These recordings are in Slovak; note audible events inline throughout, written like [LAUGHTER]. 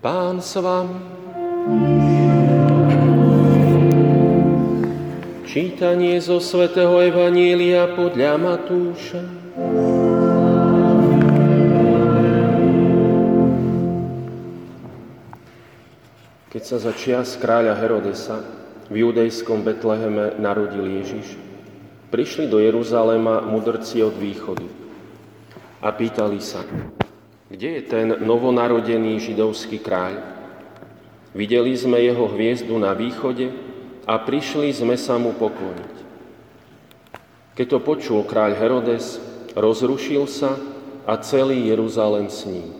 Pán s vami. Čítanie zo svätého Evanília podľa Matúša. Keď sa za čias kráľa Herodesa v judejskom Betleheme narodil Ježiš, prišli do Jeruzalema mudrci od východu a pýtali sa, kde je ten novonarodený židovský kráľ? Videli sme jeho hviezdu na východe a prišli sme sa mu pokloniť. Keď to počul kráľ Herodes, rozrušil sa a celý Jeruzalem s ním.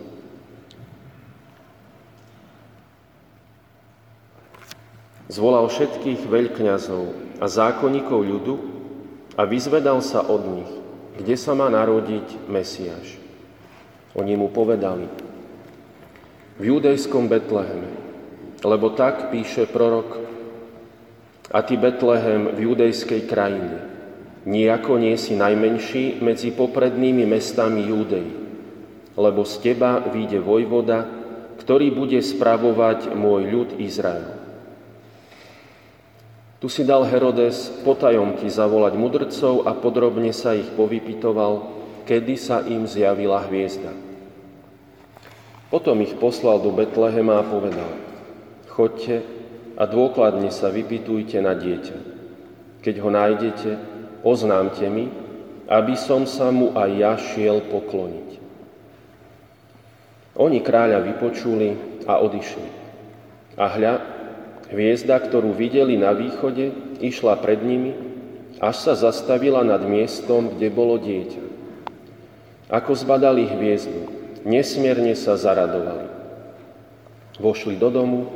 Zvolal všetkých veľkňazov a zákonníkov ľudu a vyzvedal sa od nich, kde sa má narodiť Mesiáš. Oni mu povedali, v judejskom Betleheme, lebo tak píše prorok, a ty Betlehem v judejskej krajine, nijako nie si najmenší medzi poprednými mestami Judej, lebo z teba vyjde vojvoda, ktorý bude spravovať môj ľud Izrael. Tu si dal Herodes potajomky zavolať mudrcov a podrobne sa ich povypitoval, kedy sa im zjavila hviezda. Potom ich poslal do Betlehema a povedal, chodte a dôkladne sa vypitujte na dieťa. Keď ho nájdete, oznámte mi, aby som sa mu aj ja šiel pokloniť. Oni kráľa vypočuli a odišli. A hľa, Hviezda, ktorú videli na východe, išla pred nimi, až sa zastavila nad miestom, kde bolo dieťa. Ako zbadali hviezdu, nesmierne sa zaradovali. Vošli do domu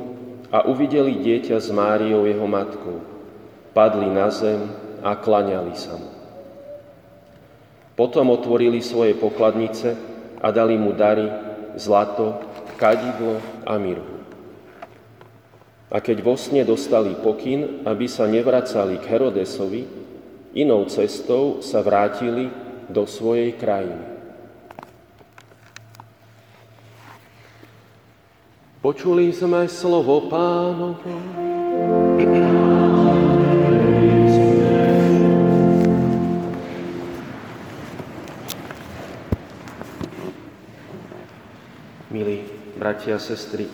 a uvideli dieťa s Máriou jeho matkou. Padli na zem a klaňali sa mu. Potom otvorili svoje pokladnice a dali mu dary, zlato, kadidlo a mirhu. A keď vo sne dostali pokyn, aby sa nevracali k Herodesovi, inou cestou sa vrátili do svojej krajiny. Počuli sme slovo pánovo. Milí bratia a sestry,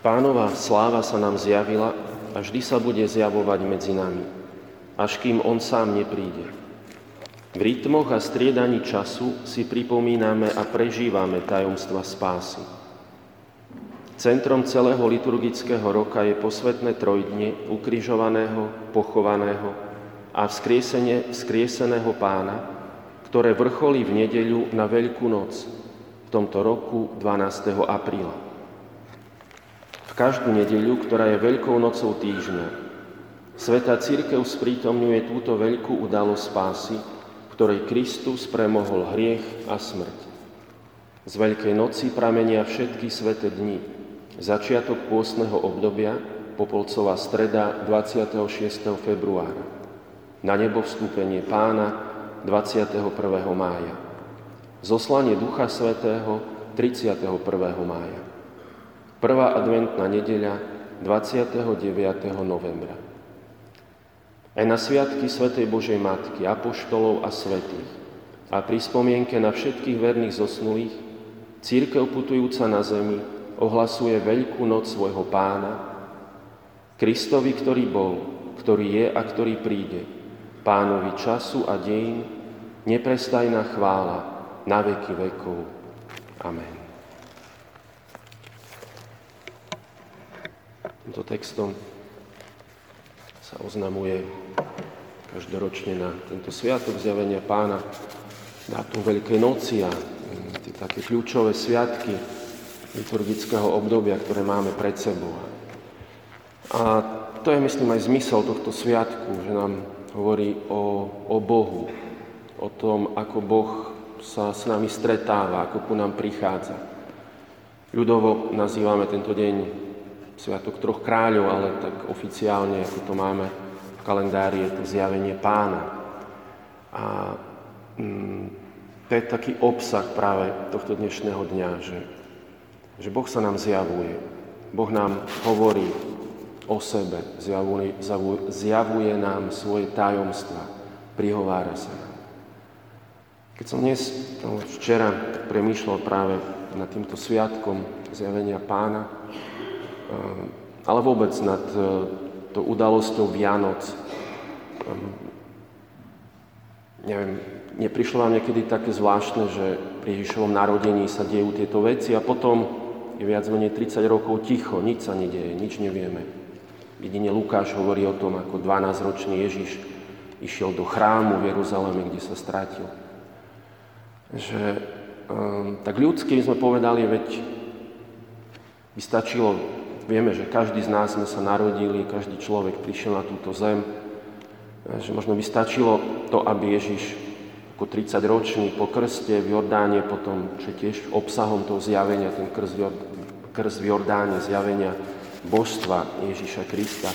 Pánova sláva sa nám zjavila a vždy sa bude zjavovať medzi nami, až kým On sám nepríde. V rytmoch a striedaní času si pripomíname a prežívame tajomstva spásy. Centrom celého liturgického roka je posvetné trojdne ukrižovaného, pochovaného a vzkrieseného pána, ktoré vrcholí v nedeľu na Veľkú noc, v tomto roku 12. apríla každú nedeľu, ktorá je Veľkou nocou týždňa. Sveta Církev sprítomňuje túto veľkú udalosť spásy, v ktorej Kristus premohol hriech a smrť. Z Veľkej noci pramenia všetky sveté dni, začiatok pôstneho obdobia, Popolcová streda 26. februára, na nebo vstúpenie pána 21. mája, zoslanie Ducha Svetého 31. mája. Prvá adventná nedeľa 29. novembra. Aj na sviatky Svetej Božej Matky, Apoštolov a Svetých a pri spomienke na všetkých verných zosnulých, církev putujúca na zemi ohlasuje veľkú noc svojho pána, Kristovi, ktorý bol, ktorý je a ktorý príde, pánovi času a dejín, neprestajná chvála na veky vekov. Amen. Týmto textom sa oznamuje každoročne na tento sviatok zjavenia pána, dátum Veľkej noci a mm, tie také kľúčové sviatky liturgického obdobia, ktoré máme pred sebou. A to je, myslím, aj zmysel tohto sviatku, že nám hovorí o, o Bohu, o tom, ako Boh sa s nami stretáva, ako ku nám prichádza. Ľudovo nazývame tento deň Sviatok troch kráľov, ale tak oficiálne, ako to máme v kalendári, je to zjavenie pána. A mm, to je taký obsah práve tohto dnešného dňa, že že Boh sa nám zjavuje. Boh nám hovorí o sebe, zjavuje, zjavuje nám svoje tajomstva, prihovára sa nám. Keď som dnes, no, včera, premýšľal práve nad týmto sviatkom zjavenia pána, ale vôbec nad eh, tou udalosťou Vianoc, eh, neviem, neprišlo vám niekedy také zvláštne, že pri Ježišovom narodení sa dejú tieto veci a potom je viac menej 30 rokov ticho, nič sa nedieje, nič nevieme. Jedine Lukáš hovorí o tom, ako 12-ročný Ježiš išiel do chrámu v Jeruzaleme, kde sa strátil. Že um, tak ľudsky sme povedali, veď by stačilo, vieme, že každý z nás sme sa narodili, každý človek prišiel na túto zem, že možno by stačilo to, aby Ježiš ako 30 ročný po krste v Jordáne, potom, čo tiež obsahom toho zjavenia, ten krst, v Jordáne, zjavenia božstva Ježíša Krista,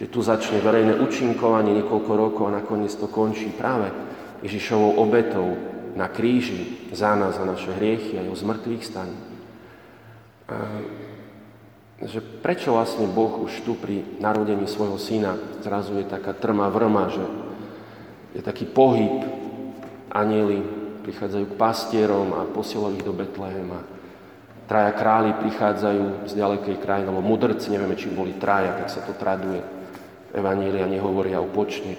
že tu začne verejné účinkovanie niekoľko rokov a nakoniec to končí práve Ježišovou obetou na kríži za nás, za naše hriechy a jeho zmrtvých staní. Že prečo vlastne Boh už tu pri narodení svojho syna zrazu je taká trma vrma, že je taký pohyb anieli prichádzajú k pastierom a posielajú ich do Betlehema. Traja králi prichádzajú z ďalekej krajiny, lebo mudrci, nevieme, či boli traja, tak sa to traduje. Evanília nehovoria o počne.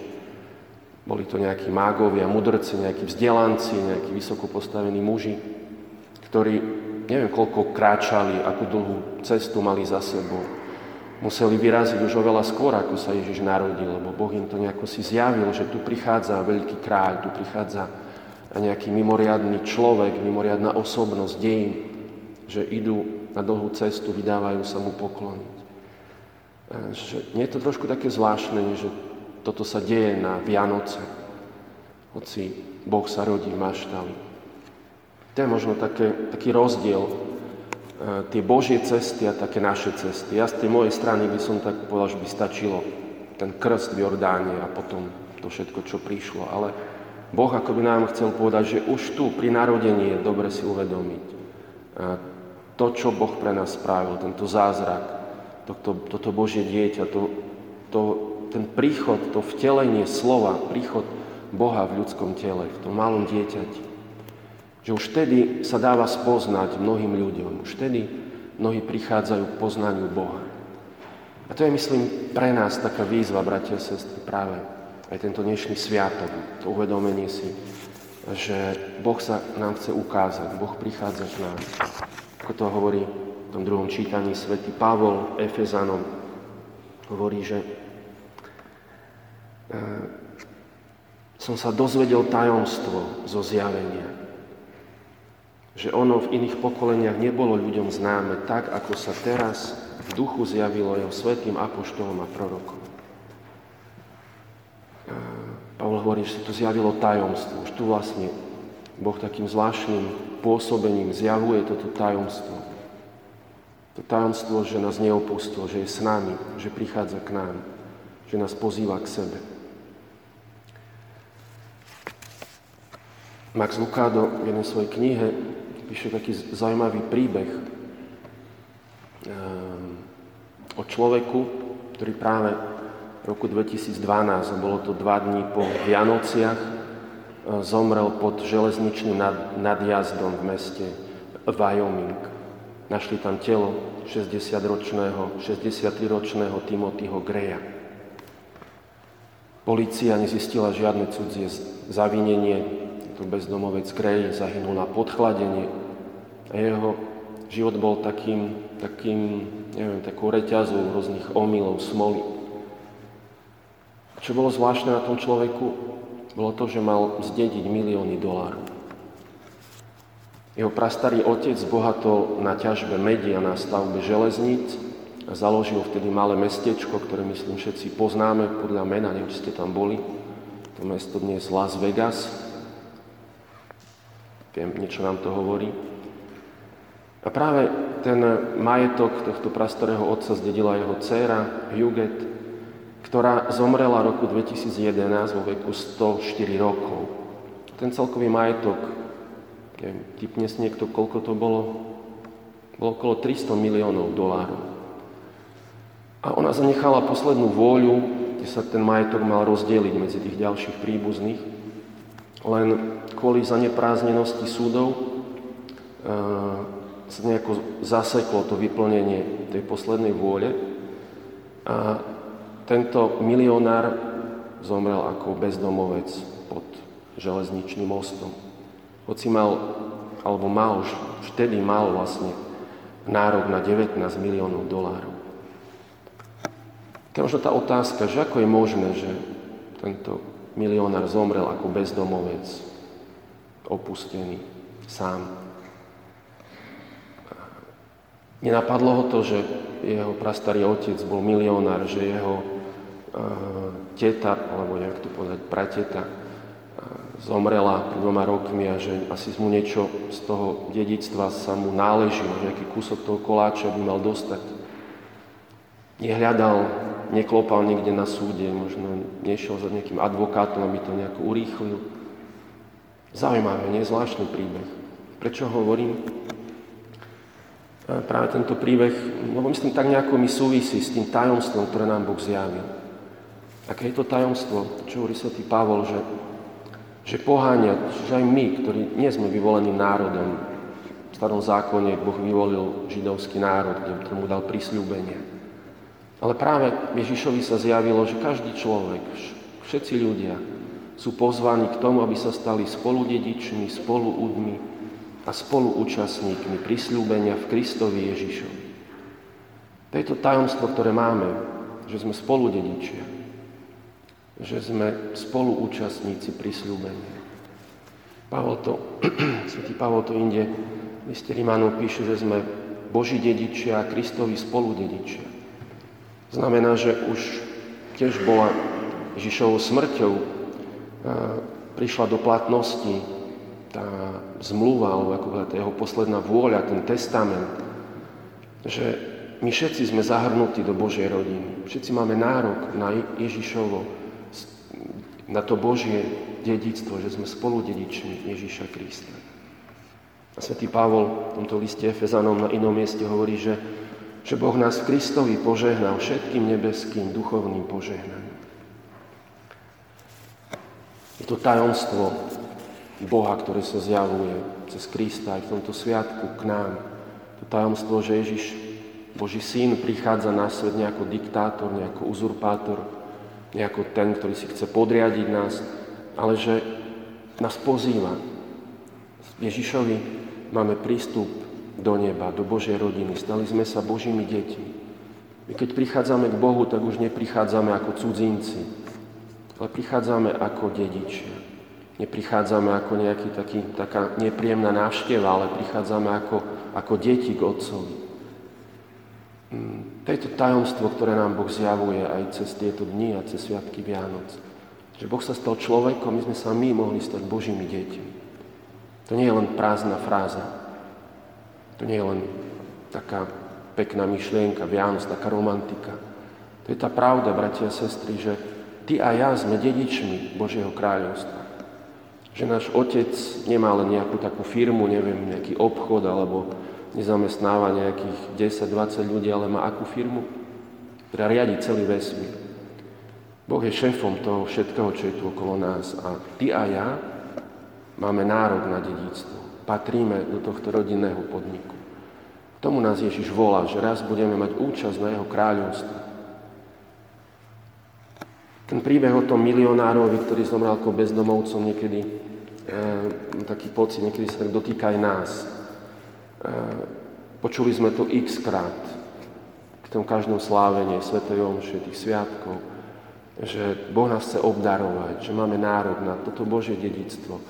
Boli to nejakí mágovia, mudrci, nejakí vzdelanci, nejakí vysoko postavení muži, ktorí neviem koľko kráčali, akú dlhú cestu mali za sebou. Museli vyraziť už oveľa skôr, ako sa Ježiš narodil, lebo Boh im to nejako si zjavil, že tu prichádza veľký kráľ, tu prichádza nejaký mimoriadný človek, mimoriadná osobnosť dejín, že idú na dlhú cestu, vydávajú sa mu pokloniť. Že nie je to trošku také zvláštne, že toto sa deje na Vianoce, hoci Boh sa rodí v maštali. To je možno také, taký rozdiel, e, tie Božie cesty a také naše cesty. Ja z tej mojej strany by som tak povedal, že by stačilo ten krst v Jordáne a potom to všetko, čo prišlo. Ale Boh ako by nám chcel povedať, že už tu pri narodení je dobre si uvedomiť to, čo Boh pre nás spravil, tento zázrak, toto, toto Božie dieťa, to, to, ten príchod, to vtelenie slova, príchod Boha v ľudskom tele, v tom malom dieťati. Že už vtedy sa dáva spoznať mnohým ľuďom, už vtedy mnohí prichádzajú k poznaniu Boha. A to je, myslím, pre nás taká výzva, bratia a sestry, práve aj tento dnešný sviatok, to uvedomenie si, že Boh sa nám chce ukázať, Boh prichádza k nám. Ako to hovorí v tom druhom čítaní svätý Pavol Efezanom, hovorí, že e, som sa dozvedel tajomstvo zo zjavenia. Že ono v iných pokoleniach nebolo ľuďom známe tak, ako sa teraz v duchu zjavilo jeho svetým apoštolom a prorokom. Pavol hovorí, že sa to zjavilo tajomstvo. Už tu vlastne Boh takým zvláštnym pôsobením zjavuje toto tajomstvo. To tajomstvo, že nás neopustil, že je s nami, že prichádza k nám, že nás pozýva k sebe. Max Lucado v jednej svojej knihe píše taký zaujímavý príbeh ehm, o človeku, ktorý práve roku 2012, a bolo to dva dní po Vianociach, e, zomrel pod železničným nad, nadjazdom v meste Wyoming. Našli tam telo 60-ročného, 63-ročného Timothyho Greja. Polícia nezistila žiadne cudzie zavinenie. Tu bezdomovec Grej zahynul na podchladenie a jeho život bol takým, takým neviem, takou reťazou rôznych omylov, smoly. Čo bolo zvláštne na tom človeku, bolo to, že mal zdediť milióny dolárov. Jeho prastarý otec bohatol na ťažbe medi a na stavbe železníc a založil vtedy malé mestečko, ktoré myslím všetci poznáme podľa mena, neviem, či ste tam boli. To mesto dnes Las Vegas. Viem, niečo nám to hovorí. A práve ten majetok tohto prastarého otca zdedila jeho dcéra Huget, ktorá zomrela roku 2011 vo veku 104 rokov. Ten celkový majetok, neviem, typne si niekto, koľko to bolo? bolo okolo 300 miliónov dolárov. A ona zanechala poslednú vôľu, kde sa ten majetok mal rozdeliť medzi tých ďalších príbuzných. Len kvôli zanepráznenosti súdov e, sa nejako zaseklo to vyplnenie tej poslednej vôle. A tento milionár zomrel ako bezdomovec pod železničným mostom. Hoci mal, alebo mal už vtedy mal vlastne nárok na 19 miliónov dolárov. To možno tá otázka, že ako je možné, že tento milionár zomrel ako bezdomovec, opustený, sám. Nenapadlo ho to, že jeho prastarý otec bol milionár, že jeho uh, teta, alebo jak to povedať, prateta, uh, zomrela pred dvoma rokmi a že asi mu niečo z toho dedictva sa mu náleží, nejaký kúsok toho koláča by mal dostať. Nehľadal neklopal niekde na súde, možno nešiel za nejakým advokátom, aby to nejako urýchlil. Zaujímavé, nie? Zvláštny príbeh. Prečo hovorím? Práve tento príbeh, lebo myslím, tak nejako mi súvisí s tým tajomstvom, ktoré nám Boh zjavil. Aké je to tajomstvo, čo hovorí svätý Pavol, že, že poháňa, že aj my, ktorí nie sme vyvoleným národom, v starom zákone Boh vyvolil židovský národ, kde mu dal prisľúbenie. Ale práve Ježišovi sa zjavilo, že každý človek, všetci ľudia sú pozvaní k tomu, aby sa stali spoludedičmi, spoluúdmi a spoluúčastníkmi prisľúbenia v Kristovi Ježišovi. To je to tajomstvo, ktoré máme, že sme spoludedičia, že sme spoluúčastníci prisľúbenia. Pavol to, [CLEARS THROAT] svätý Pavol to inde liste Rimánov píše, že sme Boží dedičia a Kristovi spoludedičia. Znamená, že už tiež bola Ježišovou smrťou, prišla do platnosti tá zmluva, alebo ako tá jeho posledná vôľa, ten testament, že my všetci sme zahrnutí do Božej rodiny. Všetci máme nárok na Ježišovo, na to Božie dedictvo, že sme spolu dedičmi Ježiša Krista. A svätý Pavol v tomto liste Efezanom na inom mieste hovorí, že že Boh nás v Kristovi požehnal všetkým nebeským duchovným požehnaním. Je to tajomstvo Boha, ktoré sa zjavuje cez Krista aj v tomto sviatku k nám. To tajomstvo, že Ježiš, Boží syn, prichádza na svet nejako diktátor, nejako uzurpátor, nejako ten, ktorý si chce podriadiť nás, ale že nás pozýva. Ježišovi máme prístup do neba, do Božej rodiny. Stali sme sa Božími deťmi. My keď prichádzame k Bohu, tak už neprichádzame ako cudzinci, ale prichádzame ako dedičia. Neprichádzame ako nejaký taký, taká nepríjemná návšteva, ale prichádzame ako, ako deti k Otcovi. Mm, to tajomstvo, ktoré nám Boh zjavuje aj cez tieto dni a cez Sviatky Vianoc. Že Boh sa stal človekom, my sme sa my mohli stať Božími deťmi. To nie je len prázdna fráza, to nie je len taká pekná myšlienka, Vianoc, taká romantika. To je tá pravda, bratia a sestry, že ty a ja sme dedičmi Božieho kráľovstva. Že náš otec nemá len nejakú takú firmu, neviem, nejaký obchod alebo nezamestnáva nejakých 10-20 ľudí, ale má akú firmu, ktorá riadi celý vesmír. Boh je šéfom toho všetkého, čo je tu okolo nás a ty a ja máme nárok na dedictvo patríme do tohto rodinného podniku. K tomu nás Ježiš volá, že raz budeme mať účasť na jeho kráľovstve. Ten príbeh o tom milionárovi, ktorý zomrel ako bezdomovcom, niekedy e, taký pocit, niekedy sa tak dotýka aj nás. E, počuli sme to x krát k tom každom slávení Svetej Omše, tých sviatkov, že Boh nás chce obdarovať, že máme nárok na toto Božie dedictvo,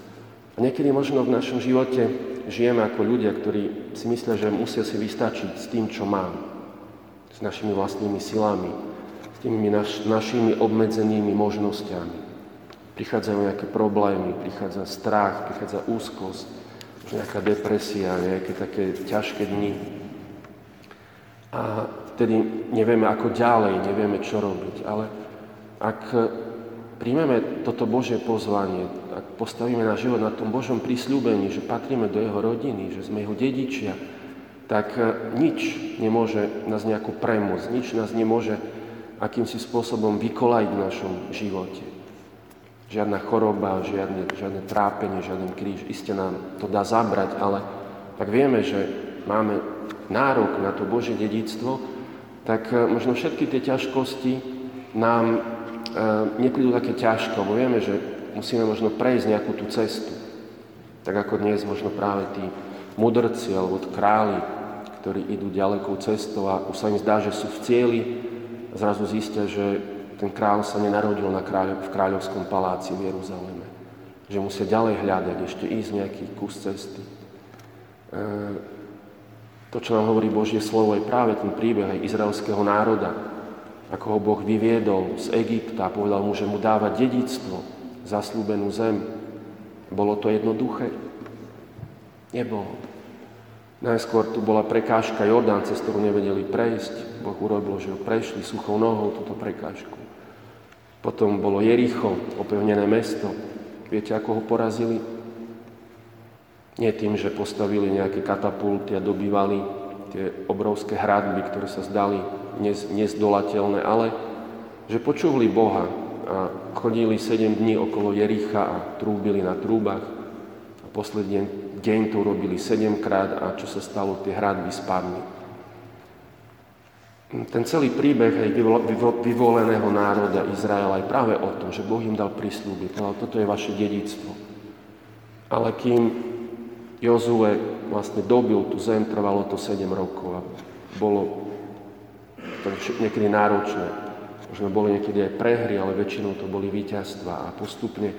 a niekedy možno v našom živote žijeme ako ľudia, ktorí si myslia, že musia si vystačiť s tým, čo mám. S našimi vlastnými silami, tými naš, našimi obmedzenými možnosťami. Prichádzajú nejaké problémy, prichádza strach, prichádza úzkosť, nejaká depresia, nejaké také ťažké dni. A vtedy nevieme, ako ďalej, nevieme, čo robiť. Ale ak príjmeme toto Božie pozvanie, ak postavíme náš život na tom Božom prísľúbení, že patríme do Jeho rodiny, že sme Jeho dedičia, tak e, nič nemôže nás nejako premôcť, nič nás nemôže akýmsi spôsobom vykolajiť v našom živote. Žiadna choroba, žiadne, žiadne trápenie, žiaden kríž. Isté nám to dá zabrať, ale tak vieme, že máme nárok na to Božie dedictvo, tak e, možno všetky tie ťažkosti nám e, neprídu také ťažko, lebo vieme, že musíme možno prejsť nejakú tú cestu. Tak ako dnes možno práve tí mudrci alebo králi, ktorí idú ďalekou cestou a už sa im zdá, že sú v cieli, zrazu zistia, že ten kráľ sa nenarodil na kráľ, v kráľovskom paláci v Jeruzaleme. Že musia ďalej hľadať, ešte ísť nejaký kus cesty. E, to, čo nám hovorí Božie slovo, je práve ten príbeh aj izraelského národa, ako ho Boh vyviedol z Egypta a povedal mu, že mu dáva dedictvo, zaslúbenú zem. Bolo to jednoduché? Nebolo. Najskôr tu bola prekážka Jordán, cez ktorú nevedeli prejsť. Boh urobil, že ho prešli suchou nohou túto prekážku. Potom bolo Jericho, opevnené mesto. Viete, ako ho porazili? Nie tým, že postavili nejaké katapulty a dobývali tie obrovské hradby, ktoré sa zdali nezdolateľné, ale že počuli Boha a chodili 7 dní okolo Jericha a trúbili na trúbach. Posledný deň to urobili sedemkrát a čo sa stalo, tie hradby spadli. Ten celý príbeh aj vyvoleného národa Izraela je práve o tom, že Boh im dal prísľuby. Povedal, toto je vaše dedictvo. Ale kým Jozue vlastne dobil tú zem, trvalo to 7 rokov a bolo to niekedy náročné. Možno boli niekedy aj prehry, ale väčšinou to boli víťazstva a postupne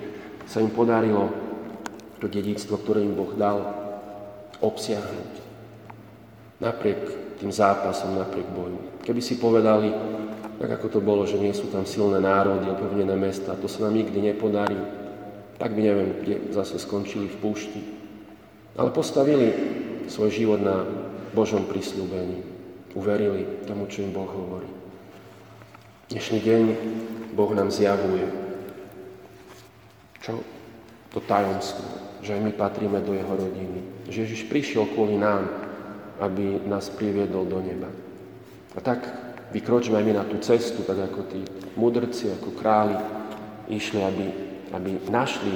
sa im podarilo to dedictvo, ktoré im Boh dal, obsiahnuť. Napriek tým zápasom, napriek boju. Keby si povedali, tak ako to bolo, že nie sú tam silné národy, opevnené mesta, to sa nám nikdy nepodarí, tak by neviem, kde zase skončili v púšti. Ale postavili svoj život na Božom prisľúbení. Uverili tomu, čo im Boh hovorí. Dnešný deň Boh nám zjavuje, čo to tajomstvo, že my patríme do jeho rodiny. Že Ježiš prišiel kvôli nám, aby nás priviedol do neba. A tak vykročme aj my na tú cestu, tak ako tí mudrci, ako králi išli, aby, aby našli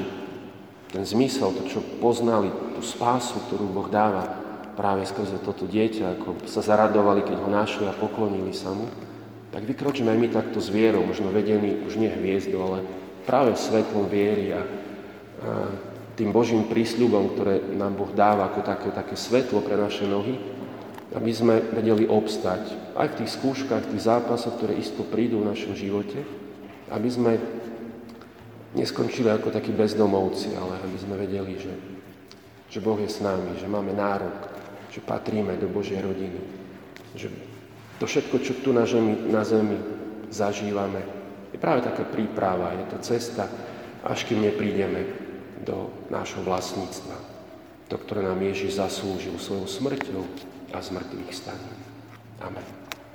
ten zmysel, to, čo poznali, tú spásu, ktorú Boh dáva práve skrze toto dieťa, ako sa zaradovali, keď ho našli a poklonili sa mu, tak vykročíme aj my takto s vierou, možno vedení už nie hviezdou, ale práve svetlom viery a tým Božím prísľubom, ktoré nám Boh dáva ako také, také svetlo pre naše nohy, aby sme vedeli obstať aj v tých skúškach, v tých zápasoch, ktoré isto prídu v našom živote, aby sme neskončili ako takí bezdomovci, ale aby sme vedeli, že, že Boh je s nami, že máme nárok, že patríme do Božej rodiny, že to všetko, čo tu na zemi, na zemi zažívame, je práve taká príprava, je to cesta, až kým neprídeme do nášho vlastníctva. To, ktoré nám Ježiš zaslúžil svojou smrťou a zmrtvých staním. Amen.